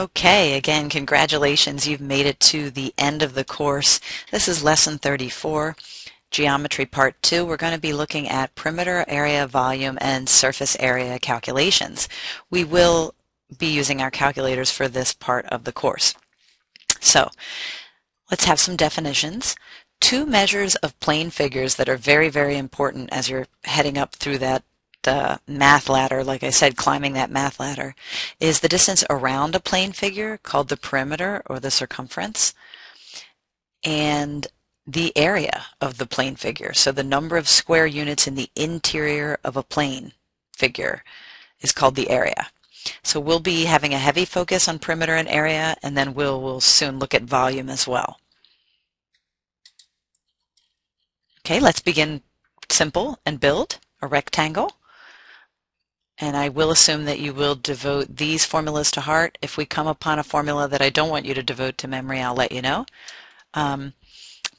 Okay, again, congratulations. You've made it to the end of the course. This is lesson 34, geometry part two. We're going to be looking at perimeter area, volume, and surface area calculations. We will be using our calculators for this part of the course. So let's have some definitions. Two measures of plane figures that are very, very important as you're heading up through that the math ladder, like I said, climbing that math ladder, is the distance around a plane figure called the perimeter or the circumference, and the area of the plane figure. So the number of square units in the interior of a plane figure is called the area. So we'll be having a heavy focus on perimeter and area, and then we'll, we'll soon look at volume as well. Okay, let's begin simple and build a rectangle. And I will assume that you will devote these formulas to heart. If we come upon a formula that I don't want you to devote to memory, I'll let you know. Um,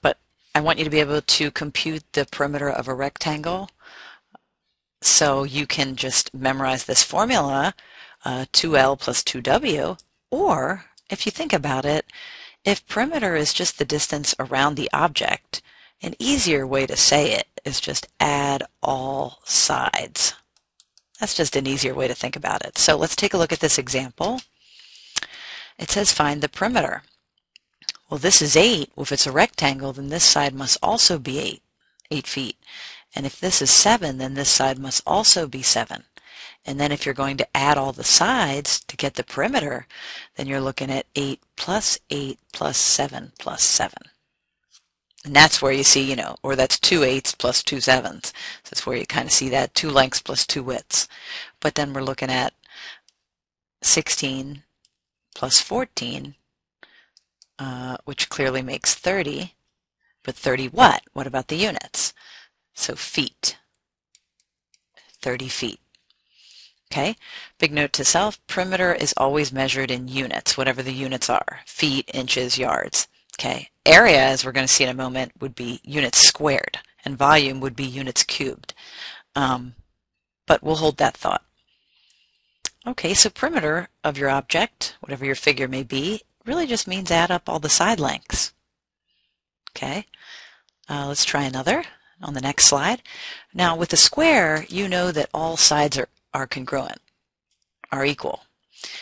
but I want you to be able to compute the perimeter of a rectangle. So you can just memorize this formula, uh, 2L plus 2W, or if you think about it, if perimeter is just the distance around the object, an easier way to say it is just add all sides. That's just an easier way to think about it. So let's take a look at this example. It says find the perimeter. Well, this is 8. Well, if it's a rectangle, then this side must also be 8, 8 feet. And if this is 7, then this side must also be 7. And then if you're going to add all the sides to get the perimeter, then you're looking at 8 plus 8 plus 7 plus 7. And that's where you see, you know, or that's two eighths plus two sevenths. So that's where you kind of see that two lengths plus two widths. But then we're looking at 16 plus 14, uh, which clearly makes 30. But 30 what? What about the units? So feet. 30 feet. Okay, big note to self, perimeter is always measured in units, whatever the units are, feet, inches, yards. Okay, area, as we're going to see in a moment, would be units squared, and volume would be units cubed. Um, but we'll hold that thought. Okay, so perimeter of your object, whatever your figure may be, really just means add up all the side lengths. Okay, uh, let's try another on the next slide. Now with a square, you know that all sides are, are congruent, are equal.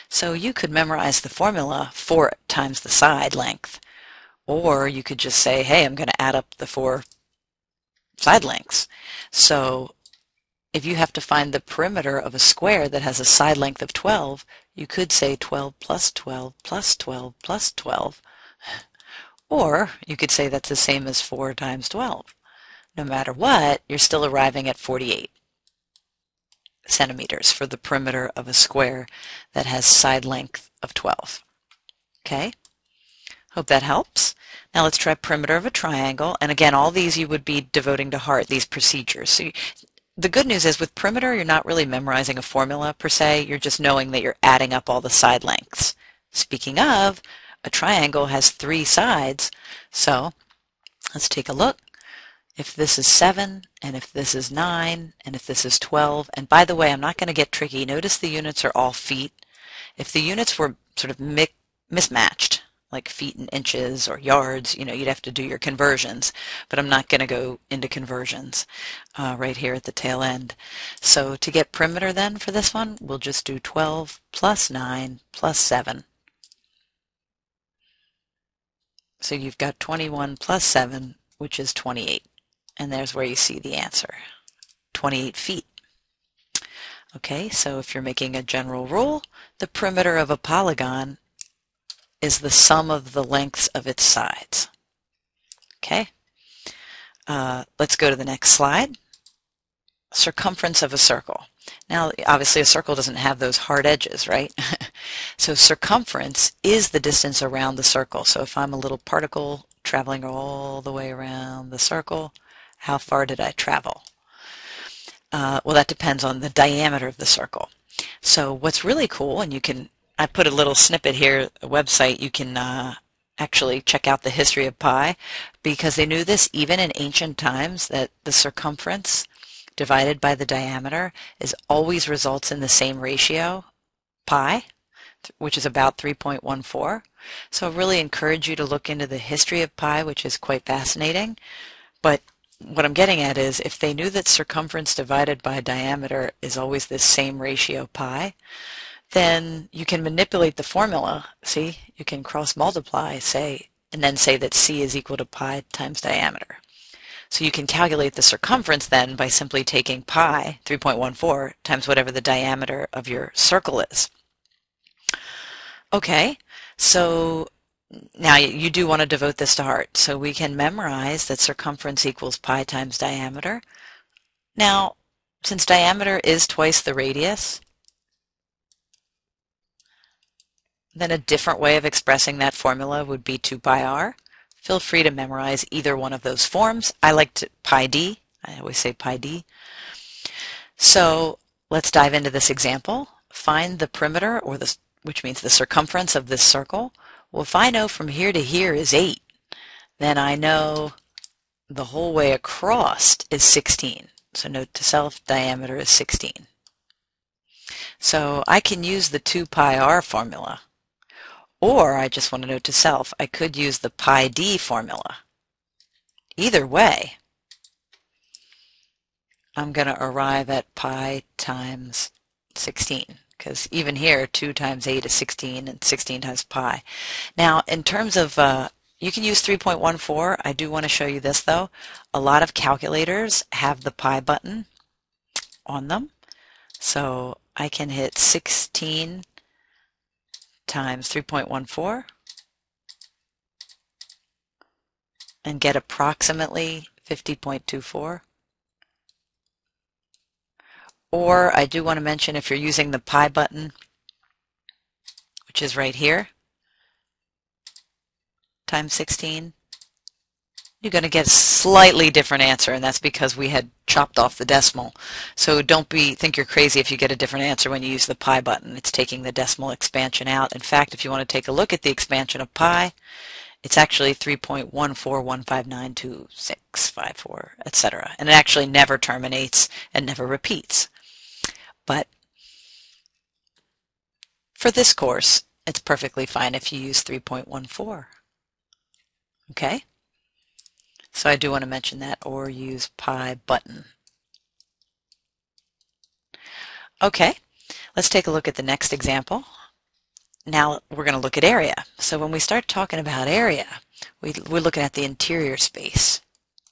So you could memorize the formula 4 times the side length or you could just say, hey, I'm going to add up the four side lengths. So if you have to find the perimeter of a square that has a side length of 12, you could say 12 plus 12 plus 12 plus 12. Or you could say that's the same as 4 times 12. No matter what, you're still arriving at 48 centimeters for the perimeter of a square that has side length of 12. Okay? Hope that helps. Now let's try perimeter of a triangle. And again, all these you would be devoting to heart, these procedures. So you, the good news is with perimeter, you're not really memorizing a formula per se. You're just knowing that you're adding up all the side lengths. Speaking of, a triangle has three sides. So let's take a look. If this is 7, and if this is 9, and if this is 12, and by the way, I'm not going to get tricky. Notice the units are all feet. If the units were sort of mi mismatched, like feet and inches or yards, you know, you'd have to do your conversions, but I'm not going to go into conversions uh, right here at the tail end. So to get perimeter then for this one, we'll just do 12 plus 9 plus 7. So you've got 21 plus 7, which is 28. And there's where you see the answer, 28 feet. Okay, so if you're making a general rule, the perimeter of a polygon is the sum of the lengths of its sides. Okay, uh, let's go to the next slide. Circumference of a circle. Now, obviously a circle doesn't have those hard edges, right? so circumference is the distance around the circle. So if I'm a little particle traveling all the way around the circle, how far did I travel? Uh, well, that depends on the diameter of the circle. So what's really cool, and you can I put a little snippet here, a website you can uh, actually check out the history of pi because they knew this even in ancient times that the circumference divided by the diameter is always results in the same ratio, pi. which is about 3.14. So I really encourage you to look into the history of pi, which is quite fascinating. But what I'm getting at is if they knew that circumference divided by diameter is always this same ratio pi, then you can manipulate the formula. See, you can cross multiply, say, and then say that c is equal to pi times diameter. So you can calculate the circumference then by simply taking pi, 3.14, times whatever the diameter of your circle is. Okay, so now you do want to devote this to heart. So we can memorize that circumference equals pi times diameter. Now, since diameter is twice the radius, then a different way of expressing that formula would be 2 pi r. Feel free to memorize either one of those forms. I like to pi d. I always say pi d. So let's dive into this example. Find the perimeter, or the, which means the circumference of this circle. Well, if I know from here to here is 8, then I know the whole way across is 16. So note to self, diameter is 16. So I can use the 2 pi r formula. Or I just want to note to self, I could use the pi d formula. Either way, I'm going to arrive at pi times 16 because even here 2 times 8 is 16 and 16 times pi. Now in terms of, uh, you can use 3.14. I do want to show you this though. A lot of calculators have the pi button on them. So I can hit 16 times 3.14 and get approximately 50.24. Or I do want to mention if you're using the pi button, which is right here, times 16, you're going to get a slightly different answer, and that's because we had chopped off the decimal. So don't be think you're crazy if you get a different answer when you use the pi button. It's taking the decimal expansion out. In fact, if you want to take a look at the expansion of pi, it's actually 3.141592654, etc. And it actually never terminates and never repeats. But for this course, it's perfectly fine if you use 3.14. Okay? So I do want to mention that, or use pi button. Okay, let's take a look at the next example. Now we're going to look at area. So when we start talking about area, we, we're looking at the interior space,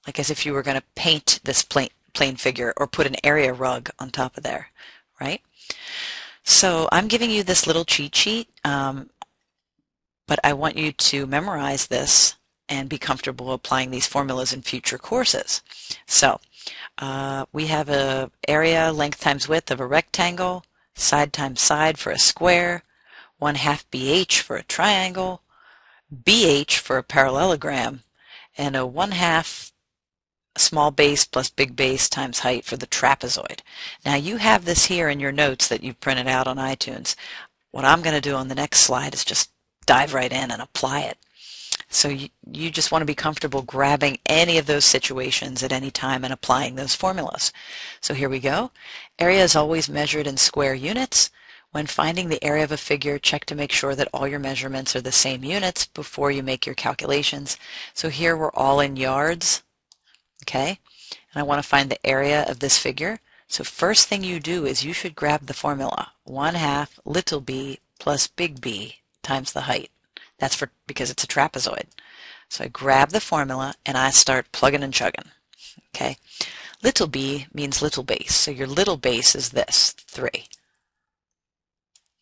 like as if you were going to paint this plane, plane figure or put an area rug on top of there right? So I'm giving you this little cheat sheet, um, but I want you to memorize this and be comfortable applying these formulas in future courses. So uh, we have a area length times width of a rectangle, side times side for a square, 1 half BH for a triangle, BH for a parallelogram, and a 1 half small base plus big base times height for the trapezoid. Now you have this here in your notes that you've printed out on iTunes. What I'm going to do on the next slide is just dive right in and apply it. So you, you just want to be comfortable grabbing any of those situations at any time and applying those formulas. So here we go. Area is always measured in square units. When finding the area of a figure, check to make sure that all your measurements are the same units before you make your calculations. So here we're all in yards okay? And I want to find the area of this figure. So first thing you do is you should grab the formula, 1 half little b plus big B times the height. That's for because it's a trapezoid. So I grab the formula and I start plugging and chugging. Okay, little b means little base. So your little base is this, 3.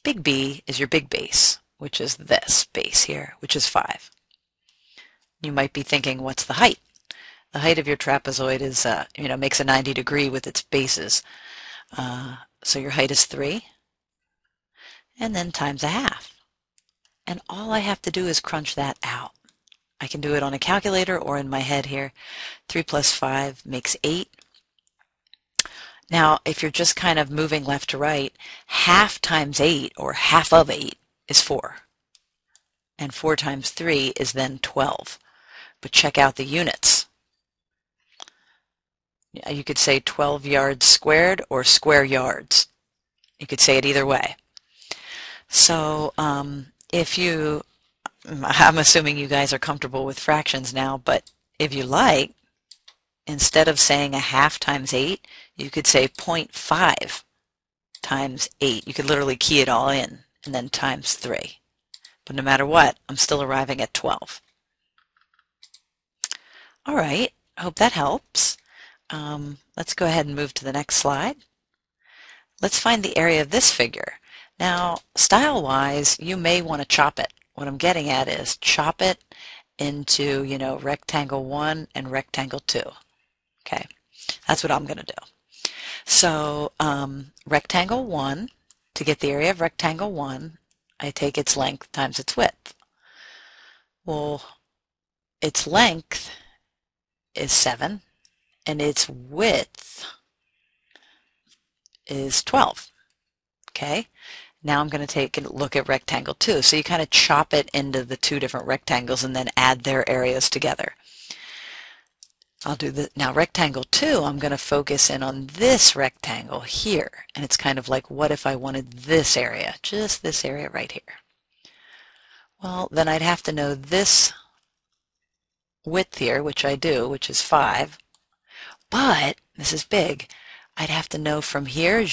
Big B is your big base, which is this base here, which is 5. You might be thinking, what's the height? the height of your trapezoid is, uh, you know, makes a 90 degree with its bases. Uh, so your height is 3, and then times a half. And all I have to do is crunch that out. I can do it on a calculator or in my head here. 3 plus 5 makes 8. Now, if you're just kind of moving left to right, half times 8, or half of 8, is 4. And 4 times 3 is then 12. But check out the units. You could say 12 yards squared or square yards. You could say it either way. So um, if you, I'm assuming you guys are comfortable with fractions now, but if you like, instead of saying a half times 8, you could say 0.5 times 8. You could literally key it all in and then times 3. But no matter what, I'm still arriving at 12. All right, hope that helps. Um, let's go ahead and move to the next slide. Let's find the area of this figure. Now, style-wise, you may want to chop it. What I'm getting at is chop it into, you know, rectangle 1 and rectangle 2. Okay, that's what I'm going to do. So um, rectangle 1, to get the area of rectangle 1, I take its length times its width. Well, its length is 7, and its width is 12. Okay, now I'm going to take a look at rectangle 2. So you kind of chop it into the two different rectangles and then add their areas together. I'll do the, now rectangle 2, I'm going to focus in on this rectangle here. And it's kind of like, what if I wanted this area, just this area right here? Well, then I'd have to know this width here, which I do, which is 5. But, this is big, I'd have to know from here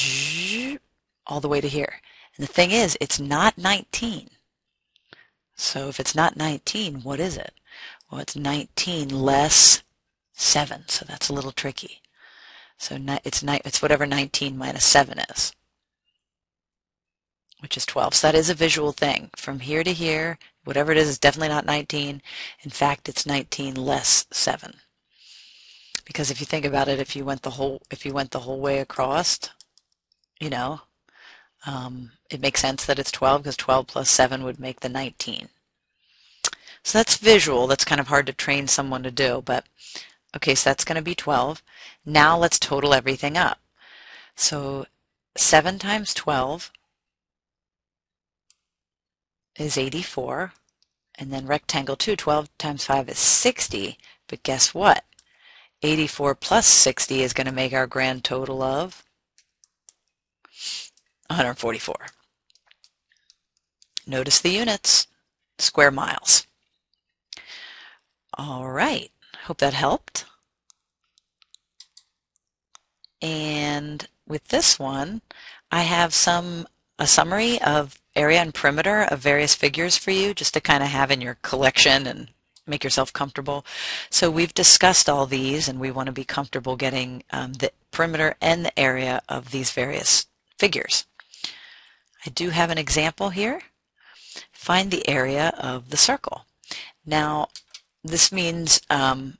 all the way to here. And the thing is, it's not 19. So if it's not 19, what is it? Well, it's 19 less 7, so that's a little tricky. So it's, it's whatever 19 minus 7 is, which is 12. So that is a visual thing. From here to here, whatever it is, is definitely not 19. In fact, it's 19 less 7. Because if you think about it, if you went the whole if you went the whole way across, you know, um, it makes sense that it's 12 because 12 plus 7 would make the 19. So that's visual. That's kind of hard to train someone to do, but okay, so that's going to be 12. Now let's total everything up. So 7 times 12 is 84, and then rectangle 2, 12 times 5 is 60, but guess what? 84 plus 60 is going to make our grand total of 144. Notice the units, square miles. All right, hope that helped. And with this one, I have some a summary of area and perimeter of various figures for you just to kind of have in your collection and make yourself comfortable. So we've discussed all these and we want to be comfortable getting um, the perimeter and the area of these various figures. I do have an example here. Find the area of the circle. Now, this means um,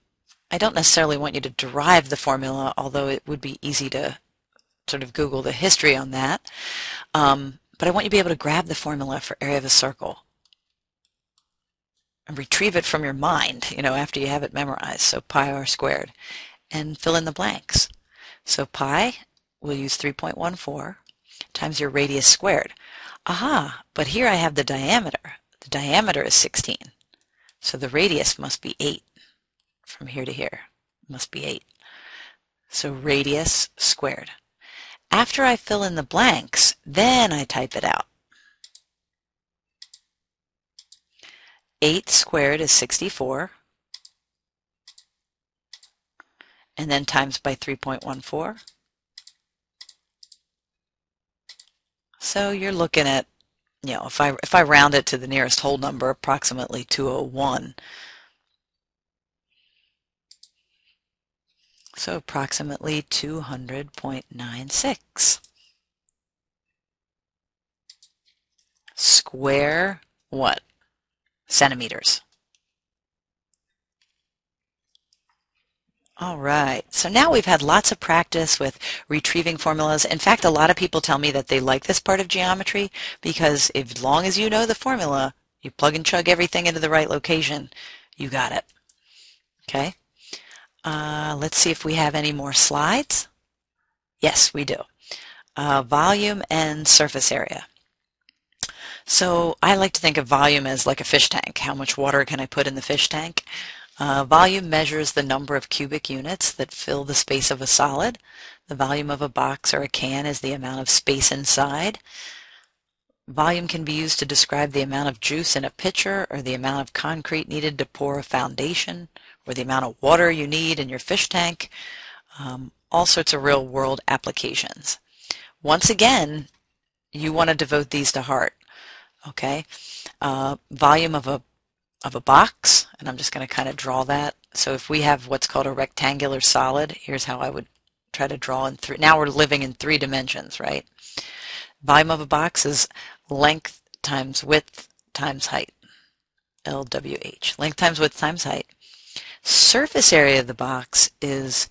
I don't necessarily want you to derive the formula, although it would be easy to sort of Google the history on that. Um, but I want you to be able to grab the formula for area of a circle and retrieve it from your mind, you know, after you have it memorized. So pi r squared. And fill in the blanks. So pi, we'll use 3.14 times your radius squared. Aha, but here I have the diameter. The diameter is 16. So the radius must be 8 from here to here. Must be 8. So radius squared. After I fill in the blanks, then I type it out. 8 squared is 64. And then times by 3.14. So you're looking at, you know, if I, if I round it to the nearest whole number, approximately 201. So approximately 200.96. Square what? Centimeters. All right, so now we've had lots of practice with retrieving formulas. In fact, a lot of people tell me that they like this part of geometry because as long as you know the formula, you plug and chug everything into the right location, you got it. Okay, uh, let's see if we have any more slides. Yes, we do. Uh, volume and surface area. So I like to think of volume as like a fish tank. How much water can I put in the fish tank? Uh, volume measures the number of cubic units that fill the space of a solid. The volume of a box or a can is the amount of space inside. volume can be used to describe the amount of juice in a pitcher or the amount of concrete needed to pour a foundation or the amount of water you need in your fish tank. Um, all sorts of real world applications. Once again, you want to devote these to heart. Okay, uh, volume of a of a box, and I'm just going to kind of draw that. So if we have what's called a rectangular solid, here's how I would try to draw in three. Now we're living in three dimensions, right? Volume of a box is length times width times height, LWH. Length times width times height. Surface area of the box is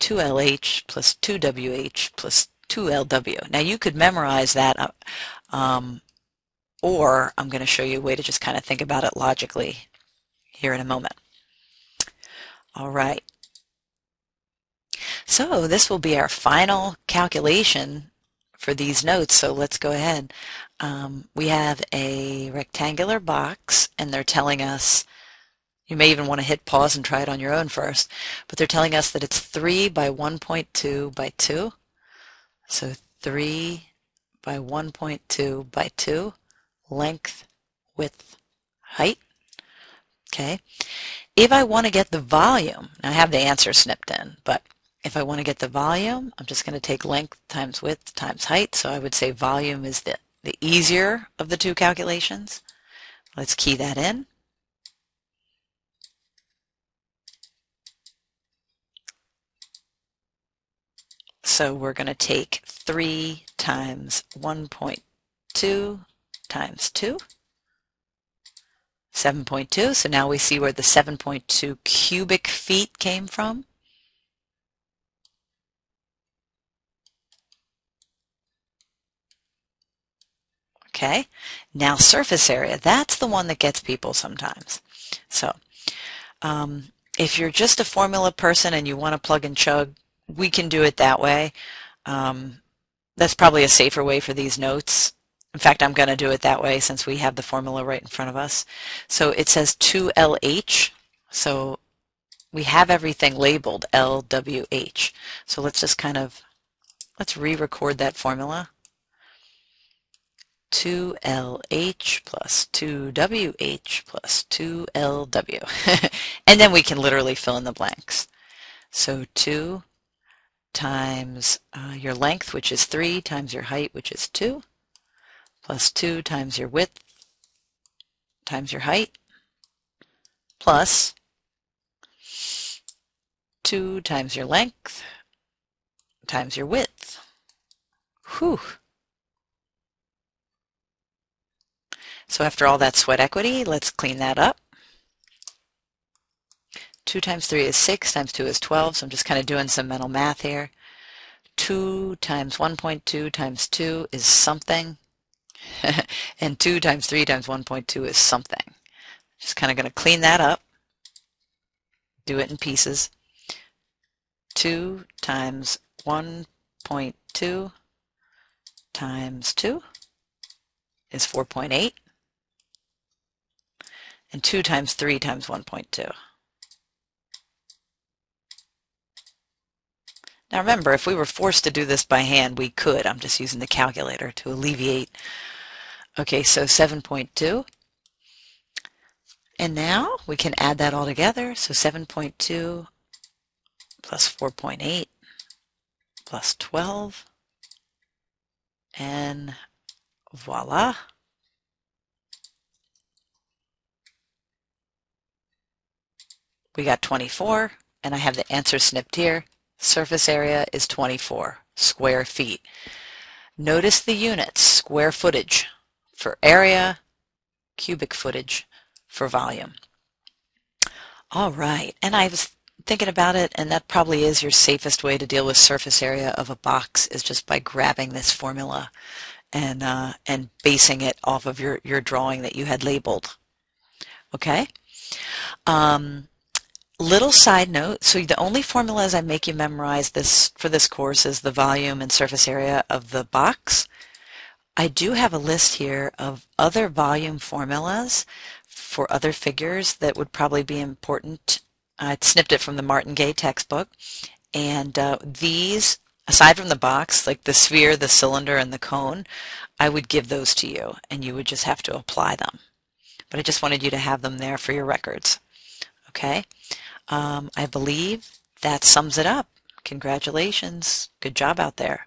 2LH plus 2WH plus 2LW. Now you could memorize that, uh, um, or I'm going to show you a way to just kind of think about it logically here in a moment. All right. So this will be our final calculation for these notes. So let's go ahead. Um, we have a rectangular box and they're telling us, you may even want to hit pause and try it on your own first, but they're telling us that it's 3 by 1.2 by 2. So 3 by 1.2 by 2, length, width, height. Okay. If I want to get the volume, I have the answer snipped in, but if I want to get the volume, I'm just going to take length times width times height. So I would say volume is the, the easier of the two calculations. Let's key that in. So we're going to take 3 times 1.2 times 2, 7.2. So now we see where the 7.2 cubic feet came from. Okay, now surface area, that's the one that gets people sometimes. So um, if you're just a formula person and you want to plug and chug, we can do it that way. Um, that's probably a safer way for these notes. In fact, I'm going to do it that way since we have the formula right in front of us. So it says 2LH. So we have everything labeled LWH. So let's just kind of, let's re-record that formula. 2LH plus 2WH plus 2LW. and then we can literally fill in the blanks. So 2 times uh, your length, which is 3, times your height, which is 2, plus 2 times your width times your height, plus 2 times your length times your width. Whew. So after all that sweat equity, let's clean that up. 2 times 3 is 6, times 2 is 12, so I'm just kind of doing some mental math here. 2 times 1.2 times 2 is something, and 2 times 3 times 1.2 is something. Just kind of going to clean that up, do it in pieces. 2 times 1.2 times 2 is 4.8 and 2 times 3 times 1.2. Now remember, if we were forced to do this by hand, we could. I'm just using the calculator to alleviate. Okay, so 7.2. And now we can add that all together. So 7.2 plus 4.8 plus 12. And voila. We got 24, and I have the answer snipped here. Surface area is 24 square feet. Notice the units, square footage for area, cubic footage for volume. All right, and I was thinking about it, and that probably is your safest way to deal with surface area of a box is just by grabbing this formula and uh, and basing it off of your, your drawing that you had labeled. Okay? Um, Little side note, so the only formulas I make you memorize this for this course is the volume and surface area of the box. I do have a list here of other volume formulas for other figures that would probably be important. I snipped it from the Martin Gay textbook. And uh, these aside from the box, like the sphere, the cylinder, and the cone, I would give those to you and you would just have to apply them. But I just wanted you to have them there for your records. Okay? Um, I believe that sums it up. Congratulations. Good job out there.